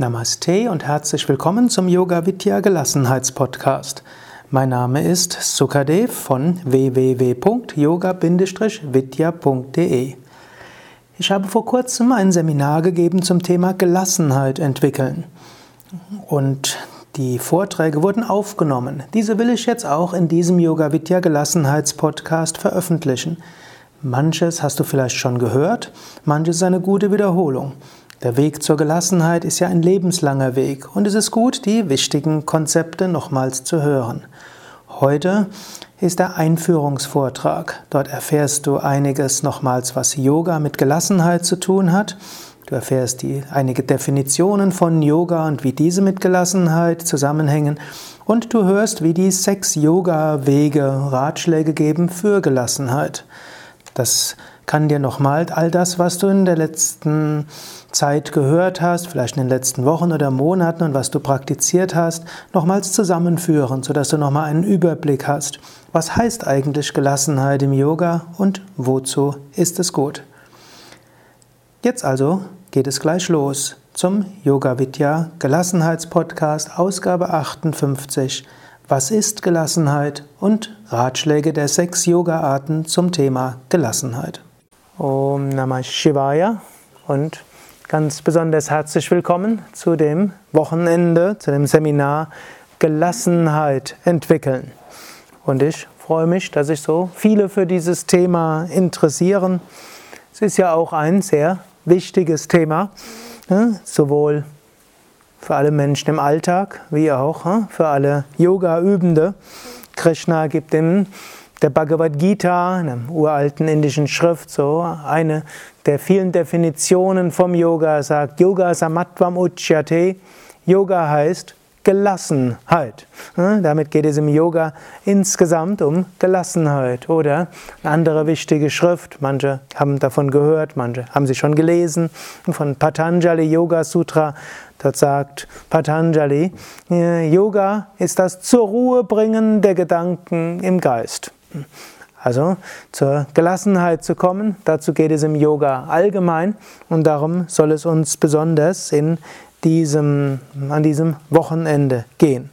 Namaste und herzlich willkommen zum Yoga Vidya Gelassenheitspodcast. Mein Name ist Sukadev von www.yoga-vidya.de. Ich habe vor kurzem ein Seminar gegeben zum Thema Gelassenheit entwickeln. Und die Vorträge wurden aufgenommen. Diese will ich jetzt auch in diesem Yoga Vidya Gelassenheitspodcast veröffentlichen. Manches hast du vielleicht schon gehört, manches ist eine gute Wiederholung. Der Weg zur Gelassenheit ist ja ein lebenslanger Weg und es ist gut, die wichtigen Konzepte nochmals zu hören. Heute ist der Einführungsvortrag. Dort erfährst du einiges nochmals, was Yoga mit Gelassenheit zu tun hat. Du erfährst die, einige Definitionen von Yoga und wie diese mit Gelassenheit zusammenhängen. Und du hörst, wie die sechs Yoga-Wege Ratschläge geben für Gelassenheit. Das kann dir nochmal all das, was du in der letzten Zeit gehört hast, vielleicht in den letzten Wochen oder Monaten und was du praktiziert hast, nochmals zusammenführen, sodass du nochmal einen Überblick hast. Was heißt eigentlich Gelassenheit im Yoga und wozu ist es gut? Jetzt also geht es gleich los zum Yoga Vidya Gelassenheitspodcast Ausgabe 58. Was ist Gelassenheit und Ratschläge der sechs Yoga-Arten zum Thema Gelassenheit. Om Namah Shivaya und ganz besonders herzlich willkommen zu dem Wochenende, zu dem Seminar Gelassenheit entwickeln. Und ich freue mich, dass sich so viele für dieses Thema interessieren. Es ist ja auch ein sehr wichtiges Thema, ne, sowohl für alle Menschen im Alltag wie auch ne, für alle Yoga-Übende. Krishna gibt dem der Bhagavad Gita, einer uralten indischen Schrift, so eine der vielen Definitionen vom Yoga sagt, Yoga samatvam uchyate. Yoga heißt Gelassenheit. Damit geht es im Yoga insgesamt um Gelassenheit. Oder eine andere wichtige Schrift, manche haben davon gehört, manche haben sie schon gelesen, von Patanjali Yoga Sutra. Dort sagt Patanjali, Yoga ist das zur Ruhe bringen der Gedanken im Geist. Also zur Gelassenheit zu kommen, dazu geht es im Yoga allgemein und darum soll es uns besonders in diesem, an diesem Wochenende gehen.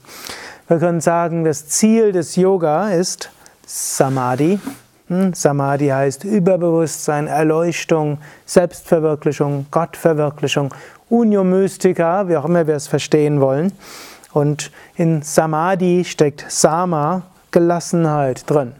Wir können sagen, das Ziel des Yoga ist Samadhi. Hm, Samadhi heißt Überbewusstsein, Erleuchtung, Selbstverwirklichung, Gottverwirklichung, Unio Mystica, wie auch immer wir es verstehen wollen. Und in Samadhi steckt Sama, Gelassenheit drin.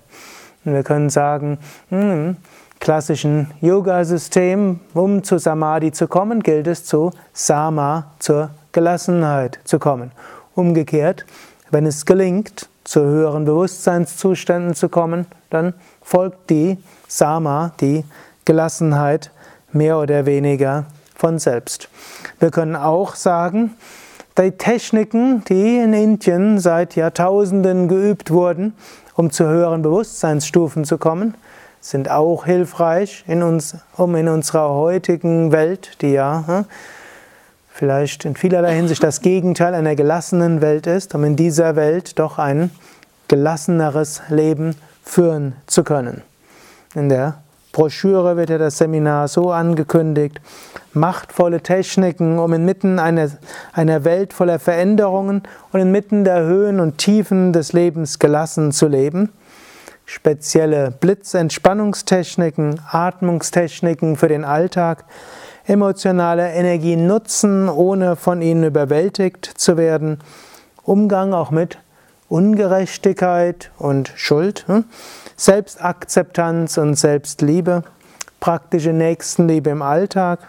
Und wir können sagen, hm, klassischen Yoga-System, um zu Samadhi zu kommen, gilt es zu Sama, zur Gelassenheit zu kommen. Umgekehrt, wenn es gelingt, zu höheren Bewusstseinszuständen zu kommen, dann folgt die Sama, die Gelassenheit, mehr oder weniger von selbst. Wir können auch sagen, die Techniken, die in Indien seit Jahrtausenden geübt wurden, um zu höheren Bewusstseinsstufen zu kommen, sind auch hilfreich, in uns, um in unserer heutigen Welt, die ja hm, vielleicht in vielerlei Hinsicht das Gegenteil einer gelassenen Welt ist, um in dieser Welt doch ein gelasseneres Leben führen zu können. In der Broschüre wird ja das Seminar so angekündigt, machtvolle Techniken, um inmitten einer, einer Welt voller Veränderungen und inmitten der Höhen und Tiefen des Lebens gelassen zu leben. Spezielle Blitzentspannungstechniken, Atmungstechniken für den Alltag, emotionale Energie nutzen, ohne von ihnen überwältigt zu werden, Umgang auch mit Ungerechtigkeit und Schuld, hm? Selbstakzeptanz und Selbstliebe, praktische Nächstenliebe im Alltag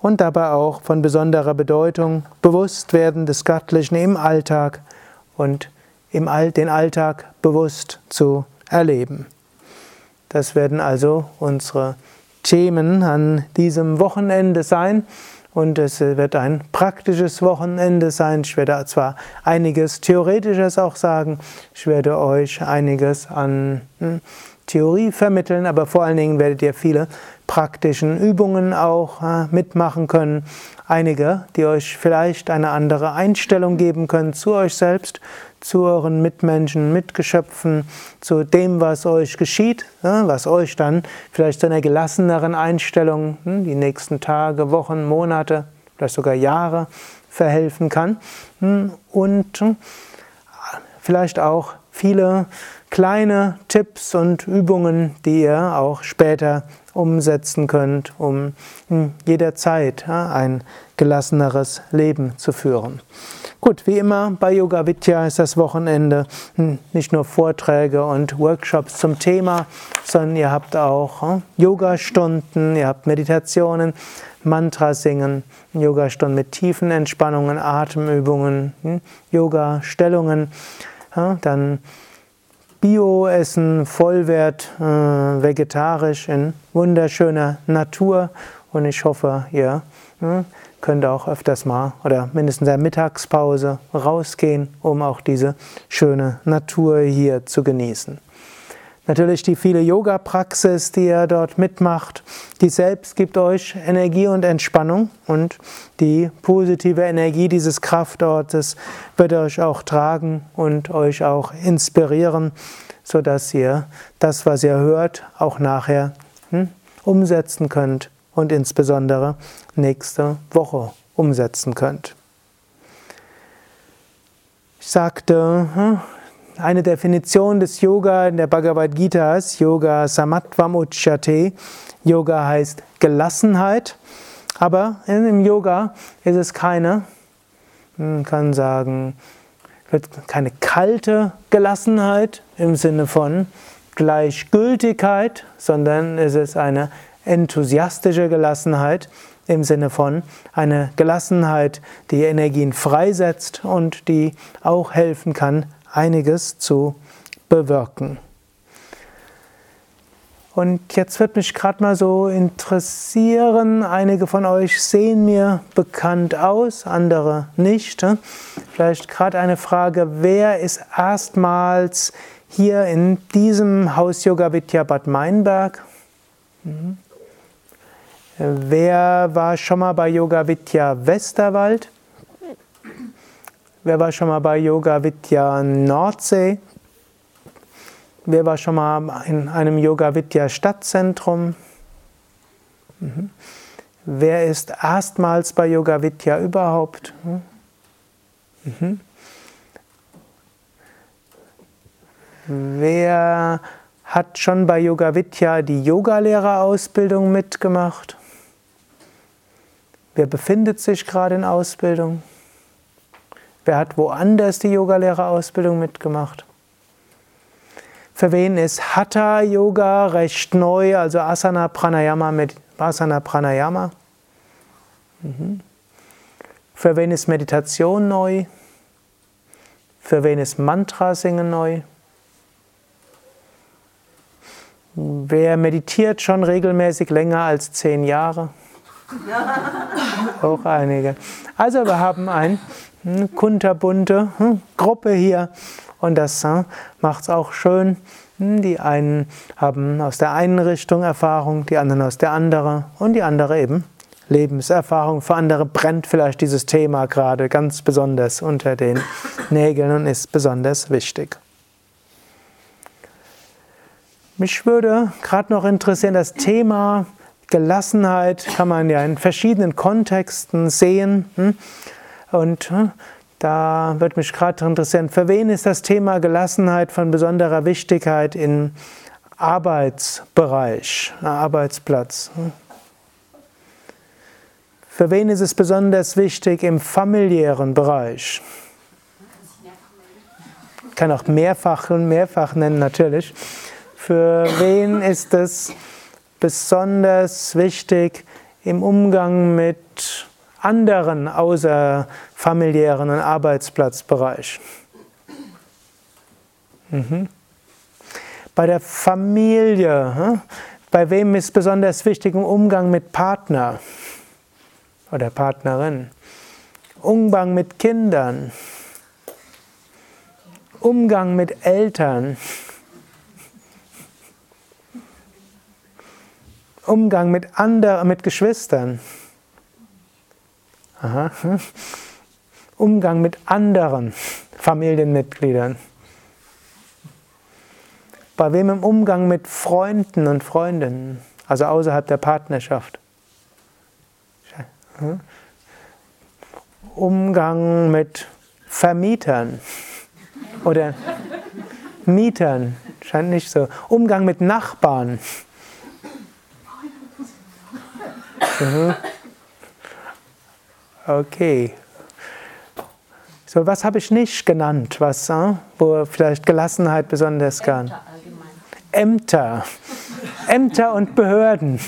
und dabei auch von besonderer Bedeutung Bewusstwerden des Göttlichen im Alltag und im All den Alltag bewusst zu erleben. Das werden also unsere Themen an diesem Wochenende sein. Und es wird ein praktisches Wochenende sein. Ich werde zwar einiges Theoretisches auch sagen, ich werde euch einiges an hm, Theorie vermitteln, aber vor allen Dingen werdet ihr viele praktischen Übungen auch äh, mitmachen können. Einige, die euch vielleicht eine andere Einstellung geben können zu euch selbst, zu euren Mitmenschen, Mitgeschöpfen, zu dem, was euch geschieht, was euch dann vielleicht zu einer gelasseneren Einstellung hm, die nächsten Tage, Wochen, Monate, vielleicht sogar Jahre verhelfen kann hm, und hm, vielleicht auch viele kleine Tipps und Übungen, die ihr auch später umsetzen könnt, um jederzeit ein gelasseneres Leben zu führen. Gut, wie immer bei Yoga Vidya ist das Wochenende. Hm, nicht nur Vorträge und Workshops zum Thema, sondern ihr habt auch hm, Yoga-Stunden, ihr habt Meditationen, Mantra singen, Yoga-Stunden mit tiefen Entspannungen, Atemübungen, hm, Yoga-Stellungen, dann Bio-Essen, Vollwert, äh, vegetarisch in wunderschöner Natur. Und ich hoffe, ihr könnt auch öfters mal oder mindestens in der Mittagspause rausgehen, um auch diese schöne Natur hier zu genießen. Natürlich die viele Yoga-Praxis, die ihr dort mitmacht, die selbst gibt euch Energie und Entspannung und die positive Energie dieses Kraftortes wird euch auch tragen und euch auch inspirieren, sodass ihr das, was ihr hört, auch nachher hm, umsetzen könnt und insbesondere nächste Woche umsetzen könnt. Ich sagte, hm, eine Definition des Yoga in der Bhagavad Gita ist Yoga Samatvam Uchyate. Yoga heißt Gelassenheit, aber im Yoga ist es keine, man kann sagen, keine kalte Gelassenheit im Sinne von Gleichgültigkeit, sondern es ist eine enthusiastische Gelassenheit im Sinne von eine Gelassenheit, die Energien freisetzt und die auch helfen kann, einiges zu bewirken. Und jetzt wird mich gerade mal so interessieren, einige von euch sehen mir bekannt aus, andere nicht. Vielleicht gerade eine Frage, wer ist erstmals hier in diesem Haus Yoga Vidya Bad Meinberg? Mhm. Wer war schon mal bei Yoga Vidya Westerwald? Wer war schon mal bei Yoga Vidya Nordsee? Wer war schon mal in einem Yoga Vidya Stadtzentrum? Mhm. Wer ist erstmals bei Yoga Vidya überhaupt? Mhm. Wer hat schon bei Yoga Vidya die Yogalehrerausbildung mitgemacht? Wer befindet sich gerade in Ausbildung? Wer hat woanders die Yogalehrerausbildung mitgemacht? Für wen ist Hatha Yoga recht neu, also Asana Pranayama mit Asana Pranayama? Mhm. Für wen ist Meditation neu? Für wen ist Mantra singen neu? Wer meditiert schon regelmäßig länger als zehn Jahre? Auch einige. Also wir haben eine hm, kunterbunte hm, Gruppe hier und das hm, macht es auch schön. Die einen haben aus der einen Richtung Erfahrung, die anderen aus der anderen und die andere eben Lebenserfahrung. Für andere brennt vielleicht dieses Thema gerade ganz besonders unter den Nägeln und ist besonders wichtig. Mich würde gerade noch interessieren, das Thema Gelassenheit kann man ja in verschiedenen Kontexten sehen. Hm? Und hm, da würde mich gerade interessieren, für wen ist das Thema Gelassenheit von besonderer Wichtigkeit im Arbeitsbereich, Arbeitsplatz? Hm? Für wen ist es besonders wichtig im familiären Bereich? Ich kann auch mehrfach und mehrfach nennen natürlich. Für wen ist es besonders wichtig im Umgang mit anderen außer familiären und Arbeitsplatzbereich. Mhm. Bei der Familie, hm? bei wem ist besonders wichtig im Umgang mit Partner oder Partnerin? Umgang mit Kindern, Umgang mit Eltern. Umgang mit anderen, mit Geschwistern. Aha. Umgang mit anderen Familienmitgliedern. Bei wem im Umgang mit Freunden und Freundinnen, also außerhalb der Partnerschaft. Umgang mit Vermietern oder Mietern, scheint nicht so. Umgang mit Nachbarn. Mhm. Okay. So, was habe ich nicht genannt, was, äh, wo vielleicht Gelassenheit besonders kann? Ämter. Ämter und Behörden.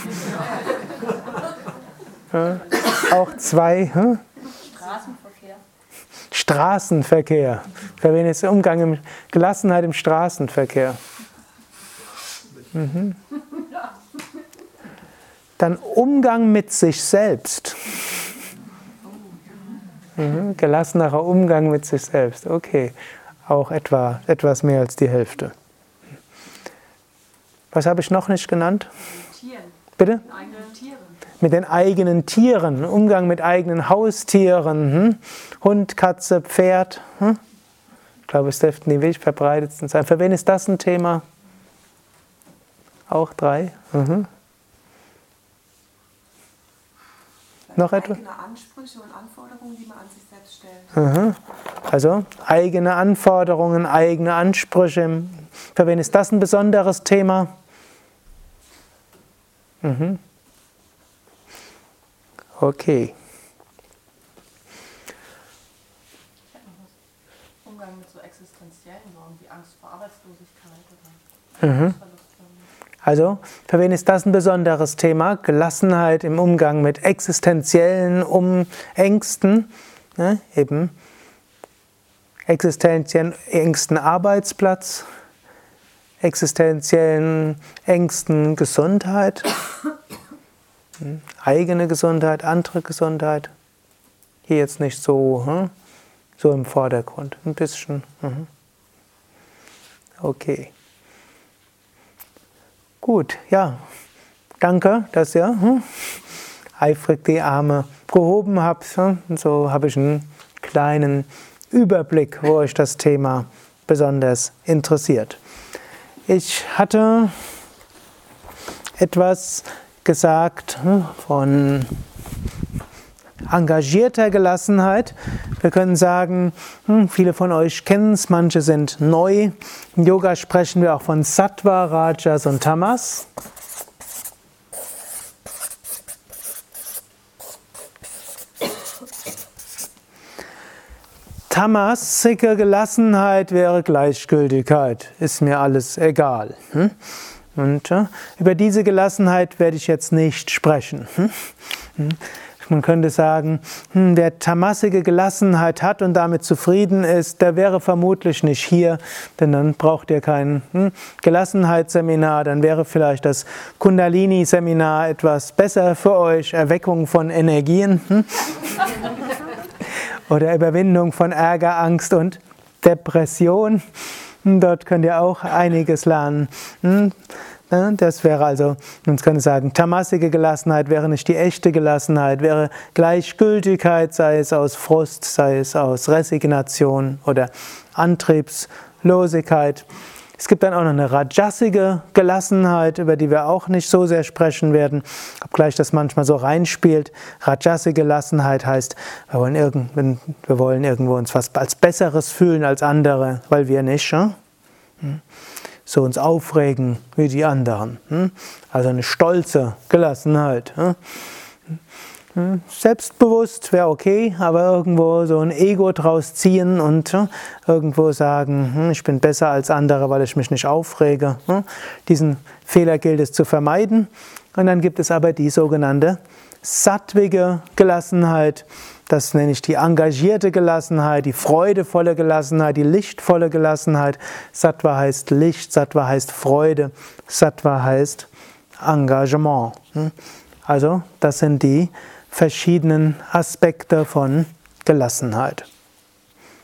Ja, auch zwei. Hm? Straßenverkehr. Straßenverkehr. Für wen ist Umgang im Gelassenheit im Straßenverkehr? Mhm. Dann Umgang mit sich selbst. Mhm. Gelassenerer Umgang mit sich selbst. Okay, auch etwa etwas mehr als die Hälfte. Was habe ich noch nicht genannt? Tieren. Bitte? Mit den eigenen Tieren, Umgang mit eigenen Haustieren, hm? Hund, Katze, Pferd. Hm? Ich glaube, es dürften die verbreitetsten sein. Für wen ist das ein Thema? Auch drei? Mhm. Noch etwas? Eigene Ansprüche und Anforderungen, die man an sich selbst stellt. Mhm. Also eigene Anforderungen, eigene Ansprüche. Für wen ist das ein besonderes Thema? Mhm. Okay. Umgang mit so existenziellen Sorgen wie Angst vor Arbeitslosigkeit oder mhm. Also, für wen ist das ein besonderes Thema? Gelassenheit im Umgang mit existenziellen um Ängsten, ne? eben existenziellen Ängsten Arbeitsplatz, existenziellen Ängsten Gesundheit, hm? eigene Gesundheit, andere Gesundheit. Hier jetzt nicht so, hm? so im Vordergrund, ein bisschen. Hm? Okay. Gut, ja. Danke, dass ihr hm, eifrig die Arme gehoben habt. Hm? So habe ich einen kleinen Überblick, wo euch das Thema besonders interessiert. Ich hatte etwas gesagt hm, von engagierter Gelassenheit. Wir können sagen, hm, viele von euch kennen es, manche sind neu. Im Yoga sprechen wir auch von Sattva, Rajas und Tamas. Tamasische Gelassenheit wäre Gleichgültigkeit, ist mir alles egal. Hm? Und über diese Gelassenheit werde ich jetzt nicht sprechen. Hm? Man könnte sagen, hm, wer tamassige Gelassenheit hat und damit zufrieden ist, der wäre vermutlich nicht hier, denn dann braucht ihr kein hm, Gelassenheitsseminar, dann wäre vielleicht das Kundalini-Seminar etwas besser für euch, Erweckung von Energien hm? oder Überwindung von Ärger, Angst und Depression. Dort könnt ihr auch einiges lernen. Das wäre also, man könnte sagen, tamassige Gelassenheit wäre nicht die echte Gelassenheit, wäre Gleichgültigkeit, sei es aus Frust, sei es aus Resignation oder Antriebslosigkeit. Es gibt dann auch noch eine rajasige Gelassenheit, über die wir auch nicht so sehr sprechen werden, obgleich das manchmal so reinspielt. Rajasige Gelassenheit heißt, wir wollen, irgend, wir wollen irgendwo uns was als Besseres fühlen als andere, weil wir nicht. Hm? So uns aufregen wie die anderen. Hm? Also eine stolze Gelassenheit. Hm? Hm? Selbstbewusst wäre okay, aber irgendwo so ein Ego draus ziehen und irgendwo sagen, ich bin besser als andere, weil ich mich nicht aufrege. Diesen Fehler gilt es zu vermeiden. Und dann gibt es aber die sogenannte sattwige Gelassenheit. Das nenne ich die engagierte Gelassenheit, die freudevolle Gelassenheit, die lichtvolle Gelassenheit. Sattva heißt Licht, Sattva heißt Freude, Sattva heißt Engagement. Hm? Also, das sind die verschiedenen Aspekte von Gelassenheit.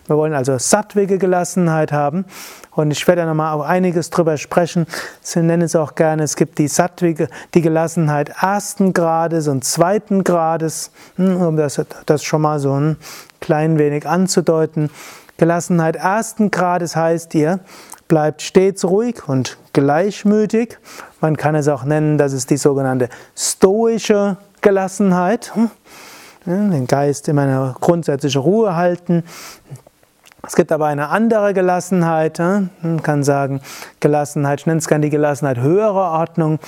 Wir wollen also sattwige Gelassenheit haben. Und ich werde nochmal auch einiges drüber sprechen. Sie nennen es auch gerne, es gibt die sattwige, die Gelassenheit ersten Grades und zweiten Grades, hm, um das, das schon mal so ein klein wenig anzudeuten. Gelassenheit ersten Grades heißt, ihr bleibt stets ruhig und gleichmütig. Man kann es auch nennen, das ist die sogenannte stoische Gelassenheit. Hm. den Geist in eine grundsätzliche Ruhe halten. Es gibt aber eine andere Gelassenheit, man kann sagen, Gelassenheit, ich nenne es gerne die Gelassenheit höherer Ordnung,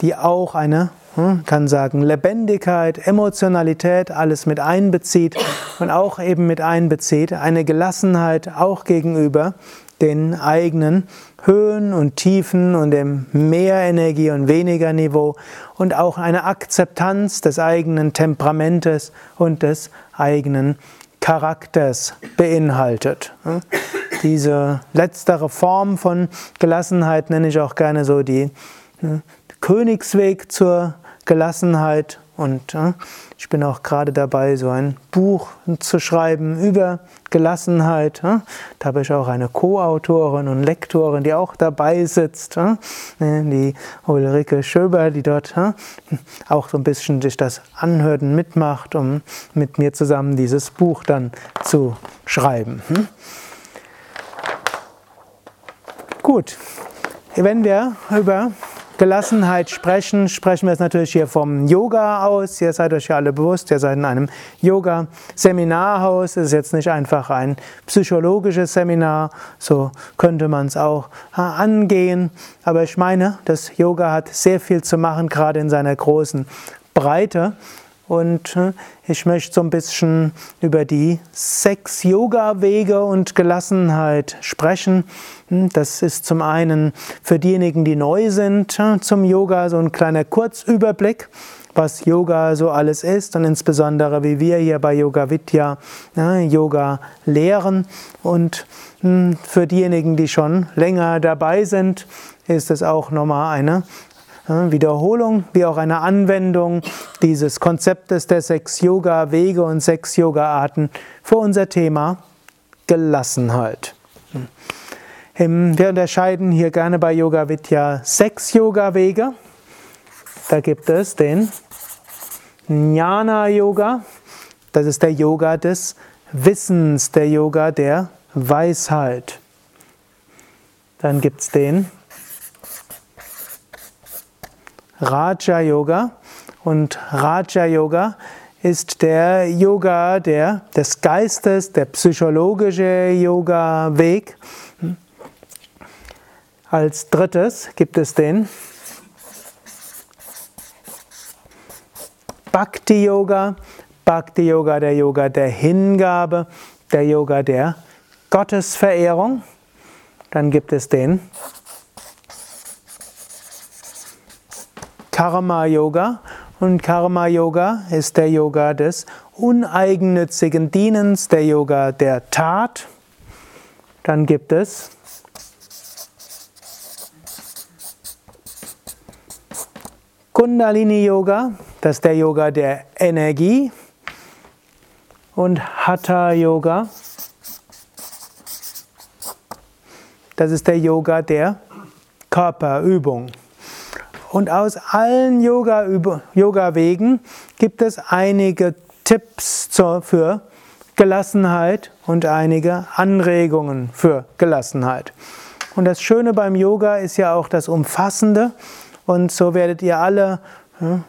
die auch eine, man kann sagen, Lebendigkeit, Emotionalität, alles mit einbezieht und auch eben mit einbezieht, eine Gelassenheit auch gegenüber den eigenen Höhen und Tiefen und dem mehr Energie und weniger Niveau und auch eine Akzeptanz des eigenen Temperamentes und des eigenen Charakters beinhaltet. Diese letztere Form von Gelassenheit nenne ich auch gerne so die Königsweg zur Gelassenheit und ich bin auch gerade dabei, so ein Buch zu schreiben über Gelassenheit. Da habe ich auch eine Co-Autorin und Lektorin, die auch dabei sitzt, die Ulrike Schöber, die dort auch so ein bisschen sich das anhört und mitmacht, um mit mir zusammen dieses Buch dann zu schreiben. Hm. Gut, wenn wir über Gelassenheit sprechen, sprechen wir es natürlich hier vom Yoga aus. Ihr seid euch ja alle bewusst, ihr seid in einem Yoga-Seminarhaus. Es ist jetzt nicht einfach ein psychologisches Seminar, so könnte man es auch angehen. Aber ich meine, das Yoga hat sehr viel zu machen, gerade in seiner großen Breite. Und äh, ich möchte so ein bisschen über die sechs Yoga-Wege und Gelassenheit sprechen. Hm, das ist zum einen für diejenigen, die neu sind äh, zum Yoga, so ein kleiner Kurzüberblick was Yoga so alles ist und insbesondere wie wir hier bei Yoga Vidya ne, Yoga lehren. Und hm, für diejenigen, die schon länger dabei sind, ist es auch nochmal eine Wiederholung wie auch eine Anwendung dieses Konzeptes der sechs Yoga-Wege und sechs Yoga-Arten für unser Thema Gelassenheit. Wir unterscheiden hier gerne bei Yoga Vidya sechs Yoga-Wege. Da gibt es den Jnana Yoga, das ist der Yoga des Wissens, der Yoga der Weisheit. Dann gibt es den Raja Yoga. Und Raja Yoga ist der Yoga der, des Geistes, der psychologische Yoga-Weg. Als drittes gibt es den Bhakti Yoga. Bhakti Yoga, der Yoga der Hingabe, der Yoga der Gottesverehrung. Dann gibt es den Karma Yoga. Und Karma Yoga ist der Yoga des uneigennützigen Dienens, der Yoga der Tat. Dann gibt es Kundalini Yoga, das ist der Yoga der Energie. Und Hatha Yoga, das ist der Yoga der Körperübung. Und aus allen Yoga-Wegen gibt es einige Tipps für Gelassenheit und einige Anregungen für Gelassenheit. Und das Schöne beim Yoga ist ja auch das Umfassende. Und so werdet ihr alle, hm,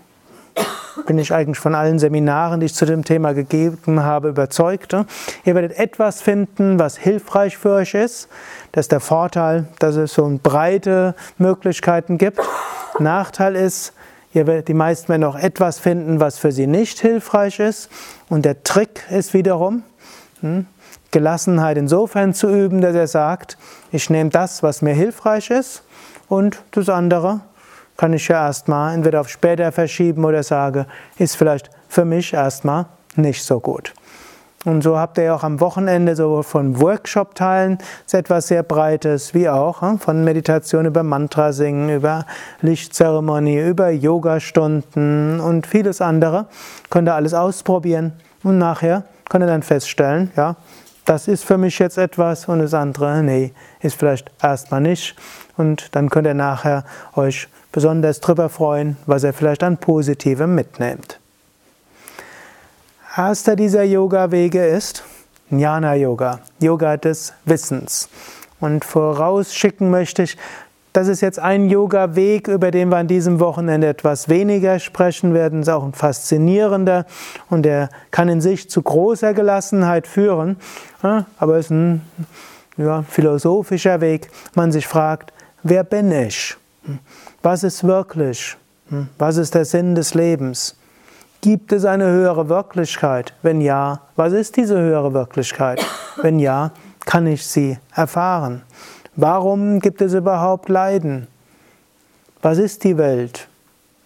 bin ich eigentlich von allen Seminaren, die ich zu dem Thema gegeben habe, überzeugt. Hm. Ihr werdet etwas finden, was hilfreich für euch ist. Das ist der Vorteil, dass es so breite Möglichkeiten gibt. Nachteil ist, ihr werdet die meisten werden auch etwas finden, was für sie nicht hilfreich ist. Und der Trick ist wiederum, hm, Gelassenheit insofern zu üben, dass er sagt, ich nehme das, was mir hilfreich ist, und das andere kann ich ja erstmal entweder auf später verschieben oder sage, ist vielleicht für mich erstmal nicht so gut. Und so habt ihr auch am Wochenende sowohl von Workshop-Teilen etwas sehr Breites, wie auch hm, von Meditation über Mantra singen, über Lichtzeremonie, über Yoga-Stunden und vieles andere. Könnt ihr alles ausprobieren und nachher könnt ihr dann feststellen, ja, das ist für mich jetzt etwas und das andere, nee, ist vielleicht erstmal nicht. Und dann könnt ihr nachher euch besonders drüber freuen, was ihr vielleicht an Positivem mitnehmt. Erster dieser Yoga-Wege ist Jnana Yoga, des Wissens. Und vorausschicken möchte ich, Das ist jetzt ein Yoga-Weg, über den wir an diesem Wochenende etwas weniger sprechen werden. Das ist auch ein faszinierender und der kann in sich zu großer Gelassenheit führen. Aber es ist ein ja, philosophischer Weg. Man sich fragt, wer bin ich? Was ist wirklich? Was ist der Sinn des Lebens? Gibt es eine höhere Wirklichkeit? Wenn ja, was ist diese höhere Wirklichkeit? Wenn ja, kann ich sie erfahren? Warum gibt es überhaupt Leiden? Was ist die Welt?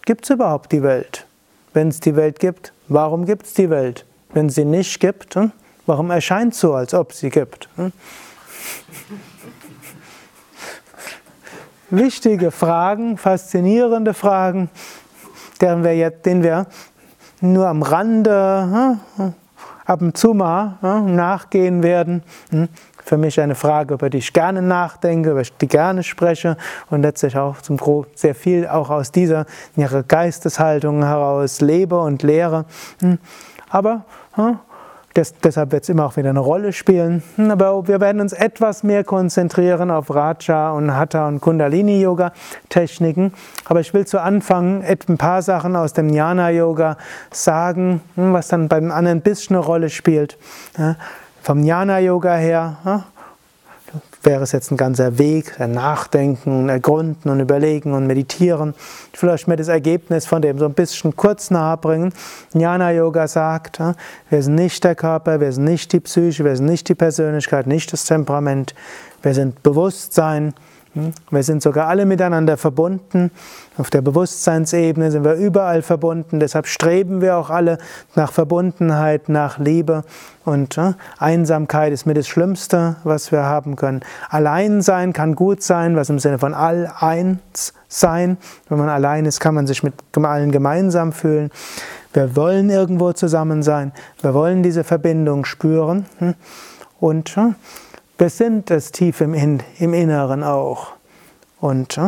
Gibt es überhaupt die Welt? Wenn es die Welt gibt, warum gibt es die Welt? Wenn sie nicht gibt, hm, warum erscheint so, als ob sie gibt? Hm? Wichtige Fragen, faszinierende Fragen, deren wir jetzt, denen wir nur am Rande hm, ab und zu mal nachgehen werden für mich eine Frage, über die ich gerne nachdenke, über die ich gerne spreche und letztlich auch zum Gro sehr viel auch aus dieser ihrer Geisteshaltung heraus lebe und lehre. Hm. Aber hm, das, deshalb wird es immer auch wieder eine Rolle spielen. Aber wir werden uns etwas mehr konzentrieren auf Raja und Hatha und Kundalini-Yoga-Techniken. Aber ich will zu Anfang ein paar Sachen aus dem Jnana-Yoga sagen, was dann beim anderen ein bisschen eine Rolle spielt. Vom Jnana-Yoga her wäre es jetzt ein ganzer Weg, ein Nachdenken, und Ergründen und Überlegen und Meditieren. Euch mir das Ergebnis von dem so ein bisschen kurz nahebringen. Jnana-Yoga sagt, ja, wir sind nicht der Körper, wir sind nicht die Psyche, wir sind nicht die Persönlichkeit, nicht das Temperament, wir sind Bewusstsein? Wir sind sogar alle miteinander verbunden. Auf der Bewusstseinsebene sind wir überall verbunden. Deshalb streben wir auch alle nach Verbundenheit, nach Liebe. Und äh, Einsamkeit ist mir das Schlimmste, was wir haben können. Alleinsein kann gut sein, was im Sinne von all eins sein. Wenn man allein ist, kann man sich mit allen gemeinsam fühlen. Wir wollen irgendwo zusammen sein. Wir wollen diese Verbindung spüren. Hm? Und äh, wir sind es tief im, im Inneren auch. Und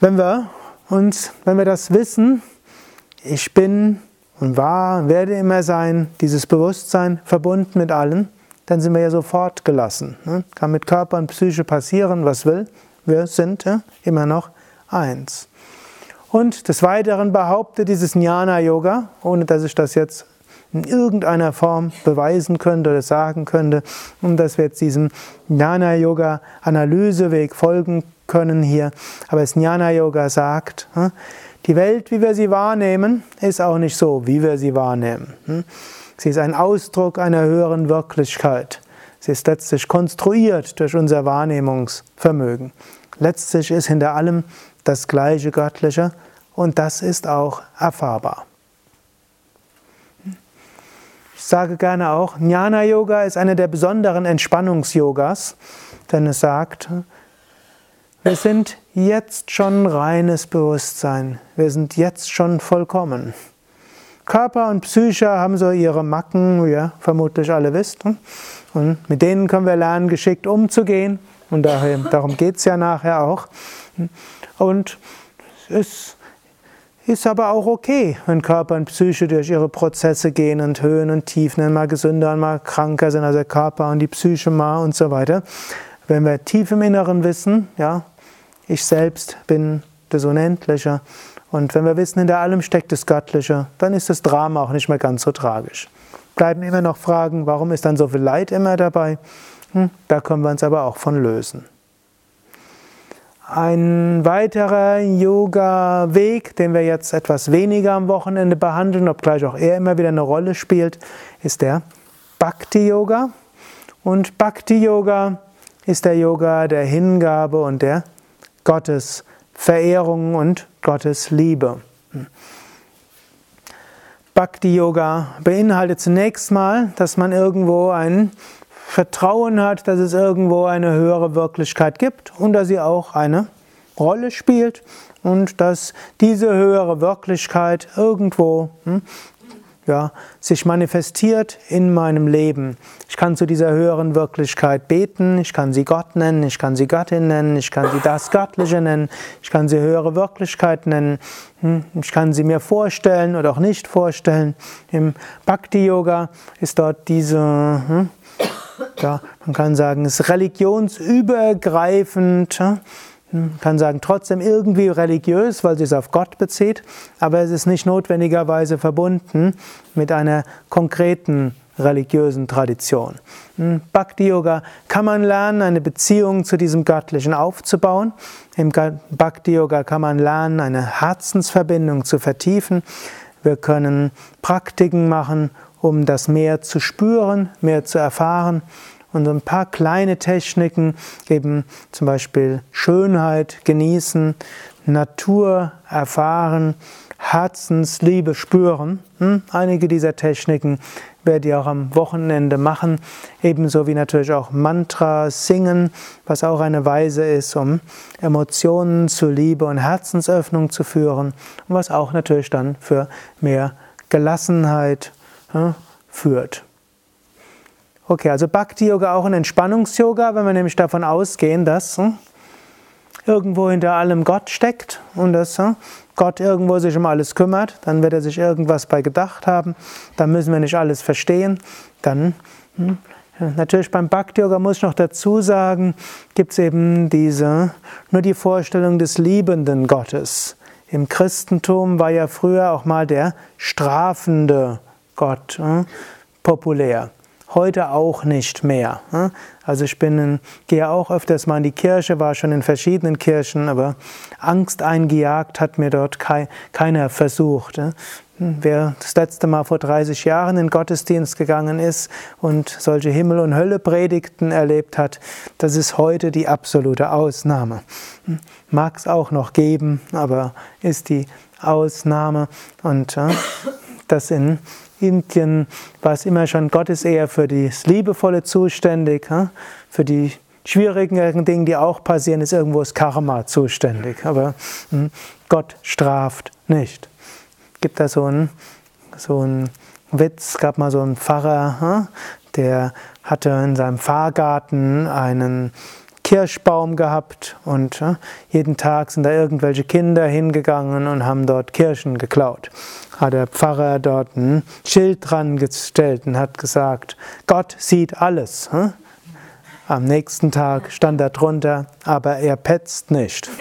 wenn wir uns, wenn wir das wissen, ich bin und war und werde immer sein, dieses Bewusstsein verbunden mit allen, dann sind wir ja sofort gelassen. Ne? Kann mit Körper und Psyche passieren, was will. Wir sind ja, immer noch eins. Und des Weiteren behauptet dieses Jnana-Yoga, ohne dass ich das jetzt in irgendeiner Form beweisen könnte oder sagen könnte, und dass wir jetzt diesem Jnana-Yoga-Analyseweg folgen können hier. Aber das Jnana-Yoga sagt, hm, die Welt, wie wir sie wahrnehmen, ist auch nicht so, wie wir sie wahrnehmen. Hm. Sie ist ein Ausdruck einer höheren Wirklichkeit. Sie ist letztlich konstruiert durch unser Wahrnehmungsvermögen. Letztlich ist hinter allem das gleiche Göttliche und das ist auch erfahrbar. Sage gerne auch, Jnana Yoga ist eine der besonderen Entspannungs-Yogas, denn es sagt, wir sind jetzt schon reines Bewusstsein, wir sind jetzt schon vollkommen. Körper und Psyche haben so ihre Macken, wie ihr vermutlich alle wisst. Und mit denen können wir lernen, geschickt umzugehen. Und darum geht es ja nachher auch. Und es ist aber auch okay, wenn Körper und Psyche durch ihre Prozesse gehen und Höhen und Tiefen, mal gesünder und mal kranker sind, also der Körper und die Psyche mal und so weiter. Wenn wir tief im Inneren wissen, ja, ich selbst bin das Unendliche und wenn wir wissen, hinter allem steckt das Göttliche, dann ist das Drama auch nicht mehr ganz so tragisch. Bleiben immer noch Fragen, warum ist dann so viel Leid immer dabei? Hm, da können wir uns aber auch von lösen. Ein weiterer Yoga-Weg, den wir jetzt etwas weniger am Wochenende behandeln, obgleich auch er immer wieder eine Rolle spielt, ist der Bhakti-Yoga. Und Bhakti-Yoga ist der Yoga der Hingabe und der Gottesverehrung und Gottesliebe. Bhakti-Yoga beinhaltet zunächst mal, dass man irgendwo einen Vertrauen hat, dass es irgendwo eine höhere Wirklichkeit gibt und dass sie auch eine Rolle spielt und dass diese höhere Wirklichkeit irgendwo hm, ja, sich manifestiert in meinem Leben. Ich kann zu dieser höheren Wirklichkeit beten, ich kann sie Gott nennen, ich kann sie Göttin nennen, ich kann sie das Göttliche nennen, ich kann sie höhere Wirklichkeit nennen, hm, ich kann sie mir vorstellen oder auch nicht vorstellen. Im Bhakti-Yoga ist dort diese ja, man kann sagen, es ist religionsübergreifend. Man kann sagen, trotzdem irgendwie religiös, weil es auf Gott bezieht, aber es ist nicht notwendigerweise verbunden mit einer konkreten religiösen Tradition. Hm, Bhakti Yoga kann man lernen, eine Beziehung zu diesem Göttlichen aufzubauen. Im Bhakti Yoga kann man lernen, eine Herzensverbindung zu vertiefen. Wir können Praktiken machen, um das mehr zu spüren, mehr zu erfahren. Und ein paar kleine Techniken, eben zum Beispiel Schönheit genießen, Natur erfahren, Herzensliebe spüren. Hm? Einige dieser Techniken werde ich auch am Wochenende machen, ebenso wie natürlich auch Mantra singen, was auch eine Weise ist, um Emotionen zu Liebe und Herzensöffnung zu führen und was auch natürlich dann für mehr Gelassenheit ja, führt. Okay, also Bhakti Yoga auch ein Entspannungs-Yoga, wenn wir nämlich davon ausgehen, dass hm, irgendwo hinter allem Gott steckt und dass hm, Gott irgendwo sich um alles kümmert, dann wird er sich irgendwas bei gedacht haben, dann müssen wir nicht alles verstehen, dann hm, Natürlich beim Bhakti Yoga muss ich noch dazu sagen, gibt es eben diese, nur die Vorstellung des liebenden Gottes. Im Christentum war ja früher auch mal der strafende Gott äh, populär heute auch nicht mehr. Also ich bin, gehe auch öfters mal in die Kirche, war schon in verschiedenen Kirchen, aber Angst eingejagt hat mir dort keiner versucht. Wer das letzte Mal vor 30 Jahren in Gottesdienst gegangen ist und solche Himmel- und Hölle-Predigten erlebt hat, das ist heute die absolute Ausnahme. Mag es auch noch geben, aber ist die Ausnahme. Und das in Indien war es immer schon, Gott ist eher für das Liebevolle zuständig, für die schwierigen Dinge, die auch passieren, ist irgendwo das Karma zuständig. Aber hm, Gott straft nicht. Gibt da so einen, so einen Witz, gab mal so einen Pfarrer, der hatte in seinem Fahrgarten einen Kirschbaum gehabt und jeden Tag sind da irgendwelche Kinder hingegangen und haben dort Kirschen geklaut hat der Pfarrer dort ein Schild dran gestellt und hat gesagt, Gott sieht alles. Am nächsten Tag stand da drunter, aber er petzt nicht.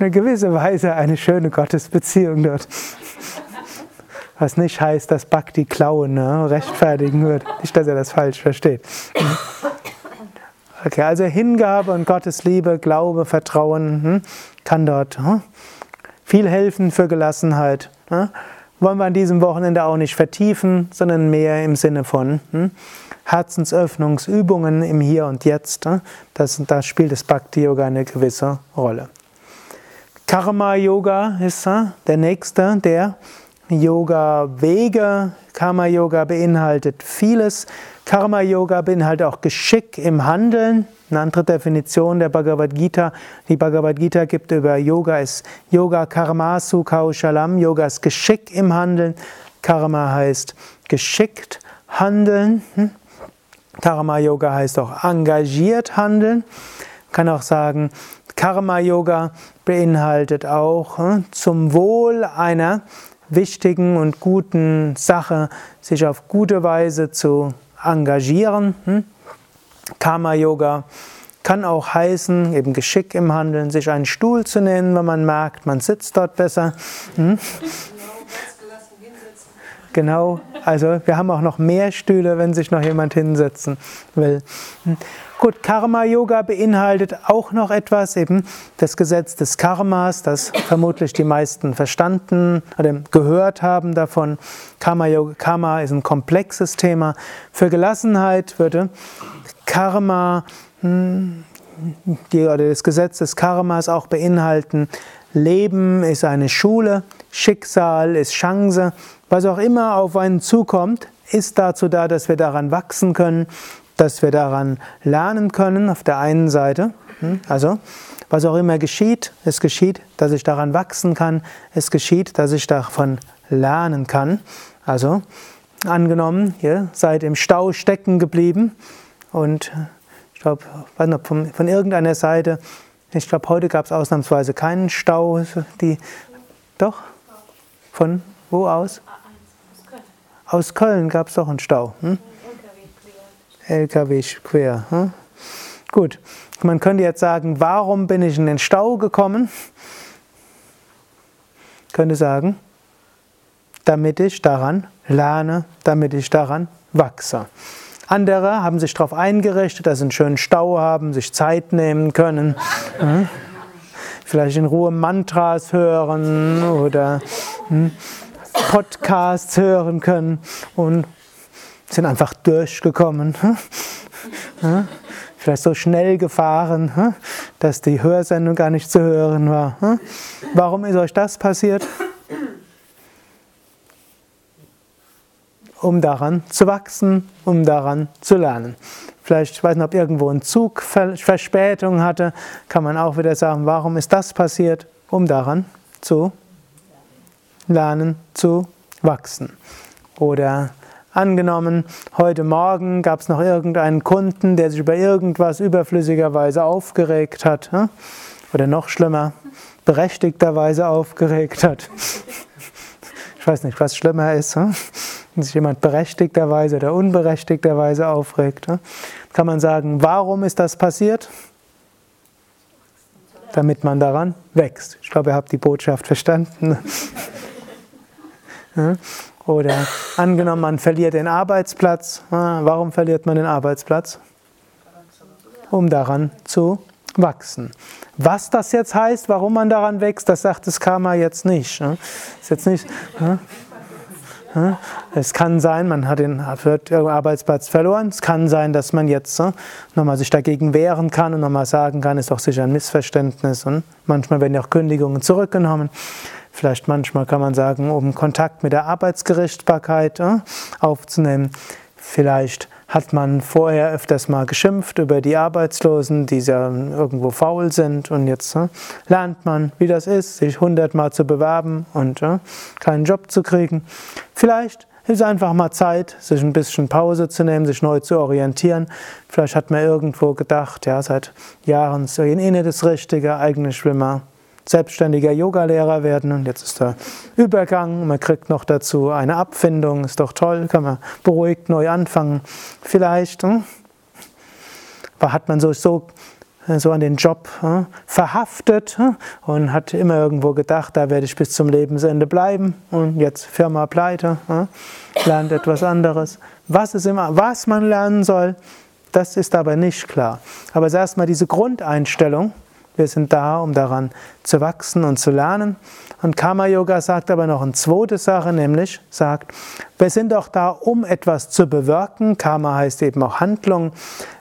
Eine gewisse Weise eine schöne Gottesbeziehung dort. Was nicht heißt, dass Bhakti klauen ne, rechtfertigen wird. Nicht, dass er das falsch versteht. Okay, also Hingabe und Gottes Liebe, Glaube, Vertrauen hm, kann dort hm, viel helfen für Gelassenheit. Hm. Wollen wir an diesem Wochenende auch nicht vertiefen, sondern mehr im Sinne von hm, Herzensöffnungsübungen im Hier und Jetzt. Hm. Das, da spielt das Bhakti Yoga eine gewisse Rolle. Karma Yoga ist hm, der nächste der Yoga-Wege. Karma Yoga beinhaltet vieles. Karma Yoga beinhaltet auch Geschick im Handeln. Eine andere Definition der Bhagavad Gita. Die Bhagavad Gita gibt über Yoga ist Yoga Karmasu Kaushalam. Yoga ist Geschick im Handeln. Karma heißt geschickt handeln. Hm? Karma Yoga heißt auch engagiert handeln. Man kann auch sagen, Karma Yoga beinhaltet auch hm, zum Wohl einer wichtigen und guten Sache sich auf gute Weise zu engagieren. Hm? Karma Yoga kann auch heißen, eben Geschick im Handeln, sich einen Stuhl zu nehmen, wenn man merkt, man sitzt dort besser. Hm? Genau, also wir haben auch noch mehr Stühle, wenn sich noch jemand hinsetzen will. Gut, Karma Yoga beinhaltet auch noch etwas, eben das Gesetz des Karmas, das vermutlich die meisten verstanden oder gehört haben davon. Karma, Yoga, Karma ist ein komplexes Thema. Für Gelassenheit würde Karma, hm, die, oder das Gesetz des Karmas auch beinhalten, Leben ist eine Schule, Schicksal ist Chance, was auch immer auf einen zukommt, ist dazu da, dass wir daran wachsen können, dass wir daran lernen können, auf der einen Seite. Hm, also, was auch immer geschieht, es geschieht, dass ich daran wachsen kann, es geschieht, dass ich davon lernen kann. Also, angenommen, ihr seid im Stau stecken geblieben und ich glaube, von, von irgendeiner Seite, ich glaube, heute gab es ausnahmsweise keinen Stau. Die, doch? Von wo aus? Aus Köln gab es doch einen Stau. Hm? LKW quer. Hm? Gut, man könnte jetzt sagen, warum bin ich in den Stau gekommen? Könnte sagen, damit ich daran lerne, damit ich daran wachse. Andere haben sich darauf eingerichtet, dass sie einen schönen Stau haben, sich Zeit nehmen können, hm? vielleicht in Ruhe Mantras hören oder hm, Podcasts hören können und sind einfach durchgekommen. Hm? Vielleicht so schnell gefahren, dass die Hörsendung gar nicht zu hören war. Warum ist euch das passiert? um daran zu wachsen, um daran zu lernen. Vielleicht, ich weiß nicht, ob irgendwo ein Zug Verspätung hatte, kann man auch wieder sagen, warum ist das passiert? Um daran zu lernen, zu wachsen. Oder angenommen, heute Morgen gab es noch irgendeinen Kunden, der sich über irgendwas überflüssigerweise aufgeregt hat. Hm? Oder noch schlimmer, berechtigterweise aufgeregt hat. Ich weiß nicht, was schlimmer ist. Hm? wenn sich jemand berechtigterweise oder unberechtigterweise aufregt, kann man sagen, warum ist das passiert? Damit man daran wächst. Ich glaube, ihr habt die Botschaft verstanden. Oder angenommen, man verliert den Arbeitsplatz. Warum verliert man den Arbeitsplatz? Um daran zu wachsen. Was das jetzt heißt, warum man daran wächst, das sagt das Karma jetzt nicht. Ist jetzt nicht. Es kann sein, man hat den Arbeitsplatz verloren. Es kann sein, dass man jetzt nochmal sich dagegen wehren kann und nochmal sagen kann, ist doch sicher ein Missverständnis. Und manchmal werden ja auch Kündigungen zurückgenommen. Vielleicht manchmal kann man sagen, um Kontakt mit der Arbeitsgerichtbarkeit aufzunehmen. Vielleicht hat man vorher öfters mal geschimpft über die Arbeitslosen, die ja irgendwo faul sind und jetzt äh, lernt man, wie das ist, sich hundertmal zu bewerben und äh, keinen Job zu kriegen. Vielleicht ist einfach mal Zeit, sich ein bisschen Pause zu nehmen, sich neu zu orientieren. Vielleicht hat man irgendwo gedacht, ja, seit Jahren ist eh nicht das Richtige, eigentlich will man selbstständiger Yogalehrer werden und jetzt ist der Übergang, man kriegt noch dazu eine Abfindung, ist doch toll, kann man beruhigt neu anfangen. Vielleicht hm? hat man so, so, so an den Job hm, verhaftet hm, und hat immer irgendwo gedacht, da werde ich bis zum Lebensende bleiben und jetzt Firma pleite, hm, lernt etwas anderes. Was, ist immer, was man lernen soll, das ist aber nicht klar. Aber erstmal diese Grundeinstellung, wir sind da, um daran zu wachsen und zu lernen. Und Karma Yoga sagt aber noch eine zweite Sache, nämlich sagt, wir sind auch da, um etwas zu bewirken. Karma heißt eben auch Handlung.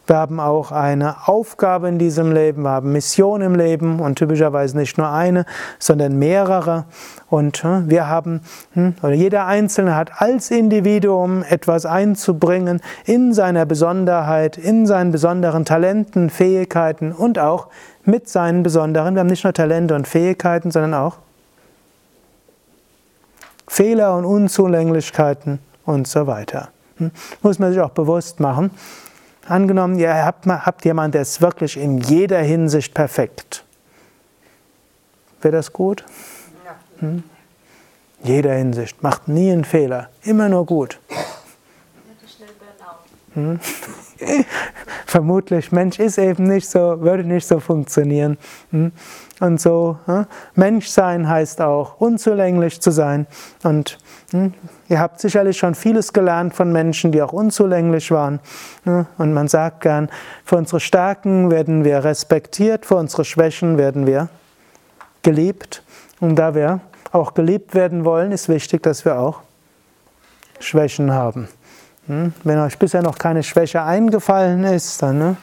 Wir haben auch eine Aufgabe in diesem Leben, wir haben Mission im Leben und typischerweise nicht nur eine, sondern mehrere. Und hm, wir haben, hm, oder jeder Einzelne hat als Individuum etwas einzubringen in seiner Besonderheit, in seinen besonderen Talenten, Fähigkeiten und auch mit seinen besonderen, wir haben nicht nur Talente und Fähigkeiten, sondern auch Fehler und Unzulänglichkeiten und so weiter. Hm? Muss man sich auch bewusst machen. Angenommen, ihr habt, habt jemanden, der ist wirklich in jeder Hinsicht perfekt. Wäre das gut? Hm? Jeder Hinsicht, macht nie einen Fehler, immer nur gut. Hm? Vermutlich, Mensch ist eben nicht so, würde nicht so funktionieren. Hm? Und so, hm? Menschsein heißt auch unzulänglich zu sein. Und hm? ihr habt sicherlich schon vieles gelernt von Menschen, die auch unzulänglich waren. Hm? Und man sagt gern, für unsere Stärken werden wir respektiert, für unsere Schwächen werden wir geliebt. Und da wir auch geliebt werden wollen, ist wichtig, dass wir auch Schwächen haben. Hm? Wenn euch bisher noch keine Schwäche eingefallen ist, dann ne,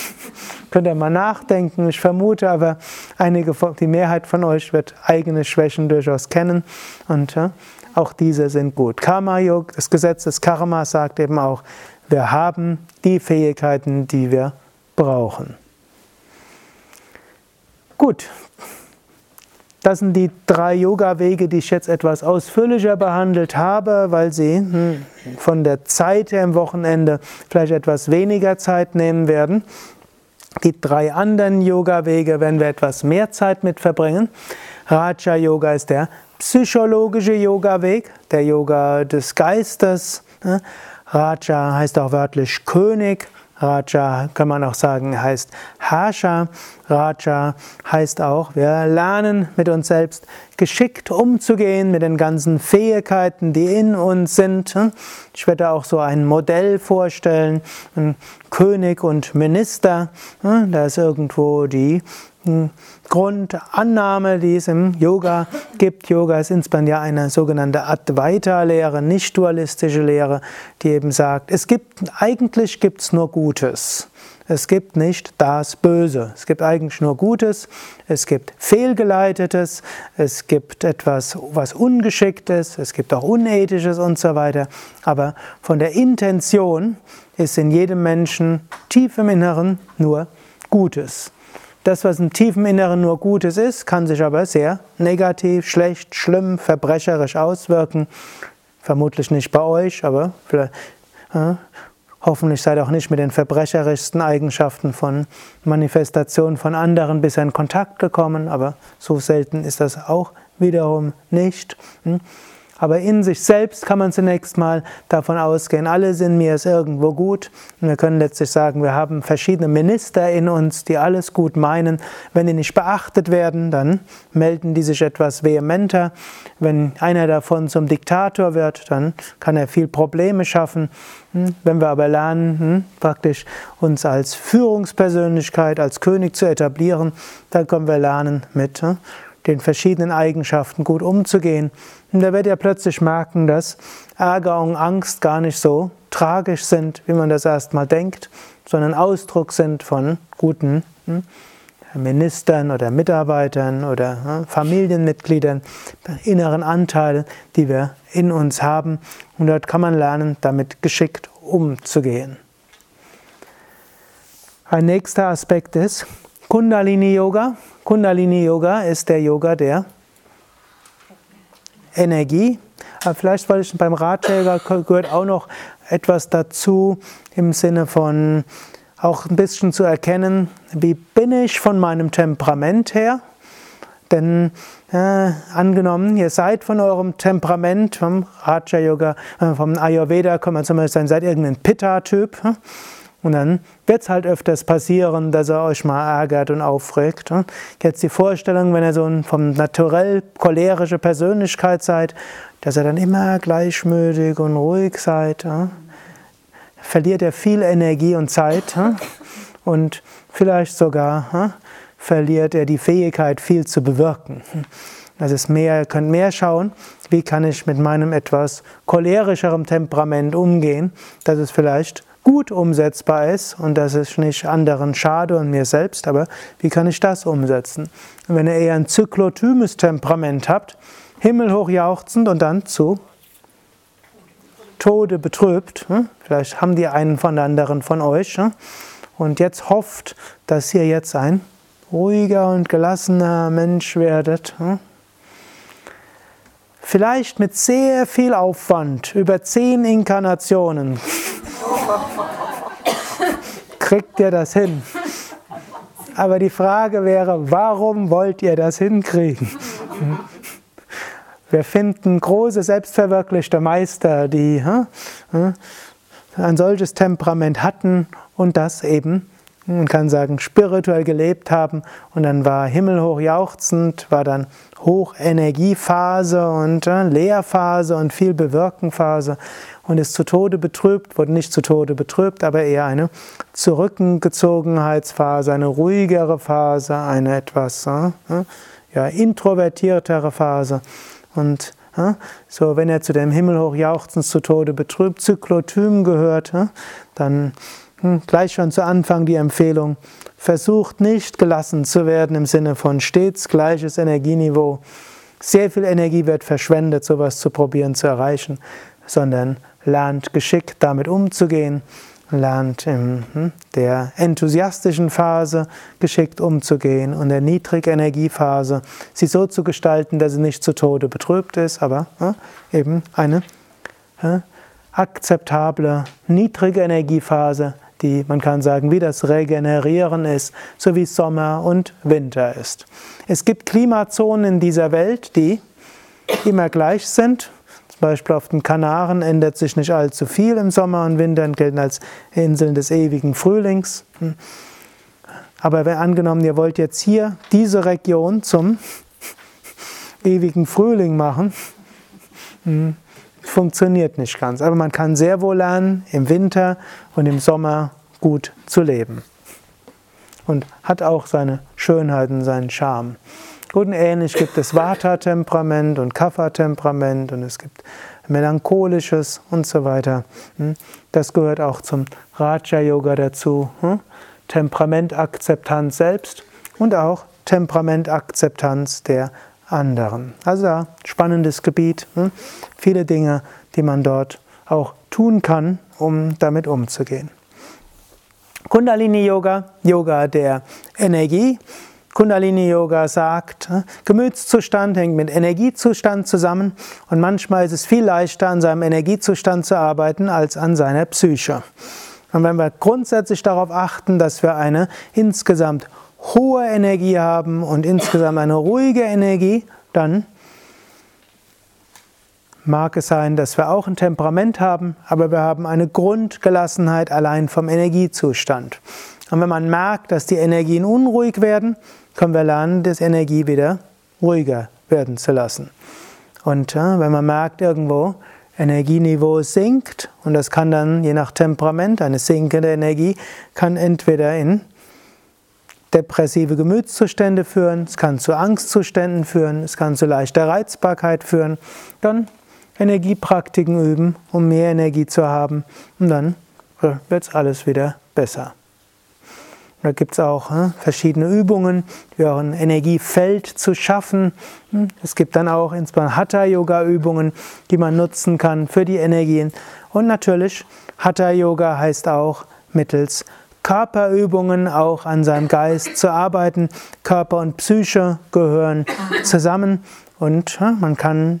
könnt ihr mal nachdenken. Ich vermute aber, einige, die Mehrheit von euch wird eigene Schwächen durchaus kennen und ja, auch diese sind gut. Karma Yoga, das Gesetz des Karma sagt eben auch, wir haben die Fähigkeiten, die wir brauchen. Gut, das sind die drei Yoga-Wege, die ich jetzt etwas ausführlicher behandelt habe, weil sie von der Zeit her im Wochenende vielleicht etwas weniger Zeit nehmen werden. Die drei anderen Yoga-Wege werden wir etwas mehr Zeit mit verbringen. Raja Yoga ist der psychologische Yoga-Weg, der Yoga des Geistes. Ne? Raja heißt auch wörtlich König. Raja kann man auch sagen, heißt Herrscher. Raja heißt auch, wir lernen mit uns selbst geschickt umzugehen mit den ganzen Fähigkeiten, die in uns sind. Ich werde auch so ein Modell vorstellen, ein König und Minister. Da ist irgendwo die Grundannahme, die es im Yoga gibt. Yoga ist insbesondere eine sogenannte Advaita-Lehre, nicht dualistische Lehre, die eben sagt, es gibt, eigentlich gibt es nur Gutes. Es gibt nicht das Böse. Es gibt eigentlich nur Gutes. Es gibt Fehlgeleitetes. Es gibt etwas, was Ungeschicktes. Es gibt auch Unethisches und so weiter. Aber von der Intention ist in jedem Menschen tief im Inneren nur Gutes. Das, was im tiefen Inneren nur Gutes ist, kann sich aber sehr negativ, schlecht, schlimm, verbrecherisch auswirken. Vermutlich nicht bei euch, aber äh, hoffentlich seid auch nicht mit den verbrecherischsten Eigenschaften von Manifestationen von anderen bisher in Kontakt gekommen, aber so selten ist das auch wiederum nicht. Hm? Aber in sich selbst kann man zunächst mal davon ausgehen, alles in mir ist irgendwo gut. Und wir können letztlich sagen, wir haben verschiedene Minister in uns, die alles gut meinen. Wenn die nicht beachtet werden, dann melden die sich etwas vehementer. Wenn einer davon zum Diktator wird, dann kann er viel Probleme schaffen. Hm? Wenn wir aber lernen, hm, praktisch uns als Führungspersönlichkeit, als König zu etablieren, dann können wir lernen mit hm, den verschiedenen Eigenschaften gut umzugehen. Und da wird er plötzlich merken, dass Ärger und Angst gar nicht so tragisch sind, wie man das erstmal denkt, sondern Ausdruck sind von guten hm, Ministern oder Mitarbeitern oder Familienmitgliedern, inneren Anteilen, die wir in uns haben. Und dort kann man lernen, damit geschickt umzugehen. Ein nächster Aspekt ist Kundalini Yoga. Kundalini Yoga ist der Yoga der Energie. Aber vielleicht, weil ich beim Ratschläger gehört auch noch etwas dazu im Sinne von auch ein bisschen zu erkennen, wie bin ich von meinem Temperament her? Denn äh, angenommen, ihr seid von eurem Temperament, vom Raja Yoga, äh, vom Ayurveda, kann man zum Beispiel sagen, seid irgendein Pitta-Typ. Hm? Und dann wird es halt öfters passieren, dass er euch mal ärgert und aufregt. Jetzt die Vorstellung, wenn ihr so ein vom naturell cholerische Persönlichkeit seid, dass ihr dann immer gleichmütig und ruhig seid, verliert er viel Energie und Zeit und vielleicht sogar verliert er die Fähigkeit, viel zu bewirken. Das ist mehr, ihr könnt mehr schauen, wie kann ich mit meinem etwas cholerischerem Temperament umgehen, dass es vielleicht gut umsetzbar ist und dass es nicht anderen schade und mir selbst, aber wie kann ich das umsetzen? Und wenn ihr eher ein zyklotymes Temperament habt, himmelhoch jauchzend und dann zu Tode betrübt, hm? vielleicht haben die einen von anderen von euch hm? und jetzt hofft, dass ihr jetzt ein ruhiger und gelassener Mensch werdet. Hm? Vielleicht mit sehr viel Aufwand, über zehn Inkarnationen kriegt ihr das hin? Aber die Frage wäre, warum wollt ihr das hinkriegen? Wir finden große, selbstverwirklichte Meister, die ein solches Temperament hatten und das eben man kann sagen, spirituell gelebt haben und dann war himmelhoch jauchzend, war dann Hochenergiephase und äh, Leerphase und viel Bewirkenphase und ist zu Tode betrübt, wurde nicht zu Tode betrübt, aber eher eine Zurückgezogenheitsphase, eine ruhigere Phase, eine etwas äh, äh ja, introvertiertere Phase und äh, so, wenn er zu dem himmelhoch jauchzend zu Tode betrübt, Zyklotym gehört, dann hm, gleich schon zu Anfang die Empfehlung, versucht nicht gelassen zu werden im Sinne von stets gleiches Energieniveau. Sehr viel Energie wird verschwendet, sowas zu probieren zu erreichen, sondern lernt geschickt damit umzugehen, lernt in hm, der enthusiastischen Phase geschickt umzugehen und der Niedrigenergiephase sie so zu gestalten, dass sie nicht zu Tode betrübt ist, aber hm, eben eine akzeptable niedrige Energiephase die, man kann sagen, wie das Regenerieren ist, so wie Sommer und Winter ist. Es gibt Klimazonen in dieser Welt, die immer gleich sind. Zum Beispiel auf den Kanaren ändert sich nicht allzu viel im Sommer und Winter und gelten als Inseln des ewigen Frühlings. Hm. Aber wenn angenommen, ihr wollt jetzt hier diese Region zum ewigen Frühling machen, hm, funktioniert nicht ganz. Aber man kann sehr wohl lernen, im Winter und im Sommer gut zu leben. Und hat auch seine Schönheiten, seinen Charme. Und ähnlich gibt es Vata-Temperament und Kapha-Temperament und es gibt melancholisches und so weiter. Hm? Das gehört auch zum Raja-Yoga dazu. Hm? Temperamentakzeptanz selbst und auch Temperamentakzeptanz der anderen. Also da spannendes Gebiet, hm? viele Dinge, die man dort auch tun kann, um damit umzugehen. Kundalini Yoga, Yoga der Energie. Kundalini Yoga sagt, hm? Gemütszustand hängt mit Energiezustand zusammen und manchmal ist es viel leichter an seinem Energiezustand zu arbeiten als an seiner Psyche. Und wenn wir grundsätzlich darauf achten, dass wir eine insgesamt hohe Energie haben und insgesamt eine ruhige Energie, dann mag es sein, dass wir auch ein Temperament haben, aber wir haben eine Grundgelassenheit allein vom Energiezustand. Und wenn man merkt, dass die Energien unruhig werden, können wir lernen, das Energie wieder ruhiger werden zu lassen. Und äh, wenn man merkt irgendwo, Energieniveau sinkt, und das kann dann je nach Temperament, eine sinkende Energie, kann entweder in depressive Gemütszustände führen, es kann zu Angstzuständen führen, es kann zu leichter Reizbarkeit führen. Dann Energiepraktiken üben, um mehr Energie zu haben und dann wird es alles wieder besser. Da gibt es auch äh, verschiedene Übungen, die auch ein Energiefeld zu schaffen. Hm, es gibt dann auch insbesondere Hatha-Yoga-Übungen, die man nutzen kann für die Energien. Und natürlich, Hatha-Yoga heißt auch mittels Körperübungen auch an seinem Geist zu arbeiten. Körper und Psyche gehören zusammen und äh, man kann,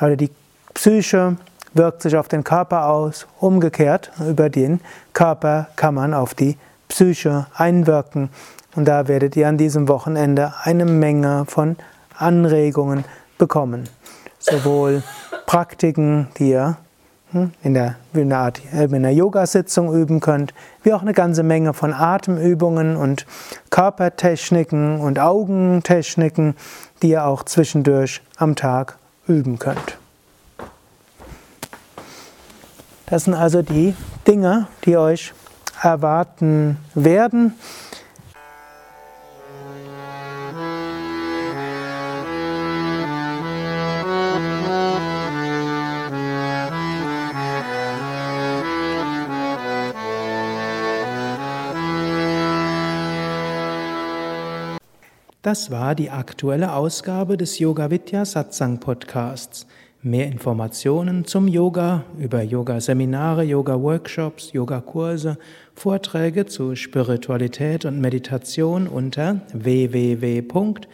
oder die Psyche wirkt sich auf den Körper aus, umgekehrt über den Körper kann man auf die Psyche einwirken. Und da werdet ihr an diesem Wochenende eine Menge von Anregungen bekommen. Sowohl Praktiken, die ihr hm, in der, äh, in der Yoga-Sitzung üben könnt, wie auch eine ganze Menge von Atemübungen und Körpertechniken und Augentechniken, die ihr auch zwischendurch am Tag üben könnt. Das sind also die Dinge, die euch erwarten werden. Das war die aktuelle Ausgabe des Yoga Vidya Satsang Podcasts. Mehr Informationen zum Yoga über Yoga-Seminare, Yoga-Workshops, Yogakurse, Vorträge zu Spiritualität und Meditation unter www.yoga-vidya.de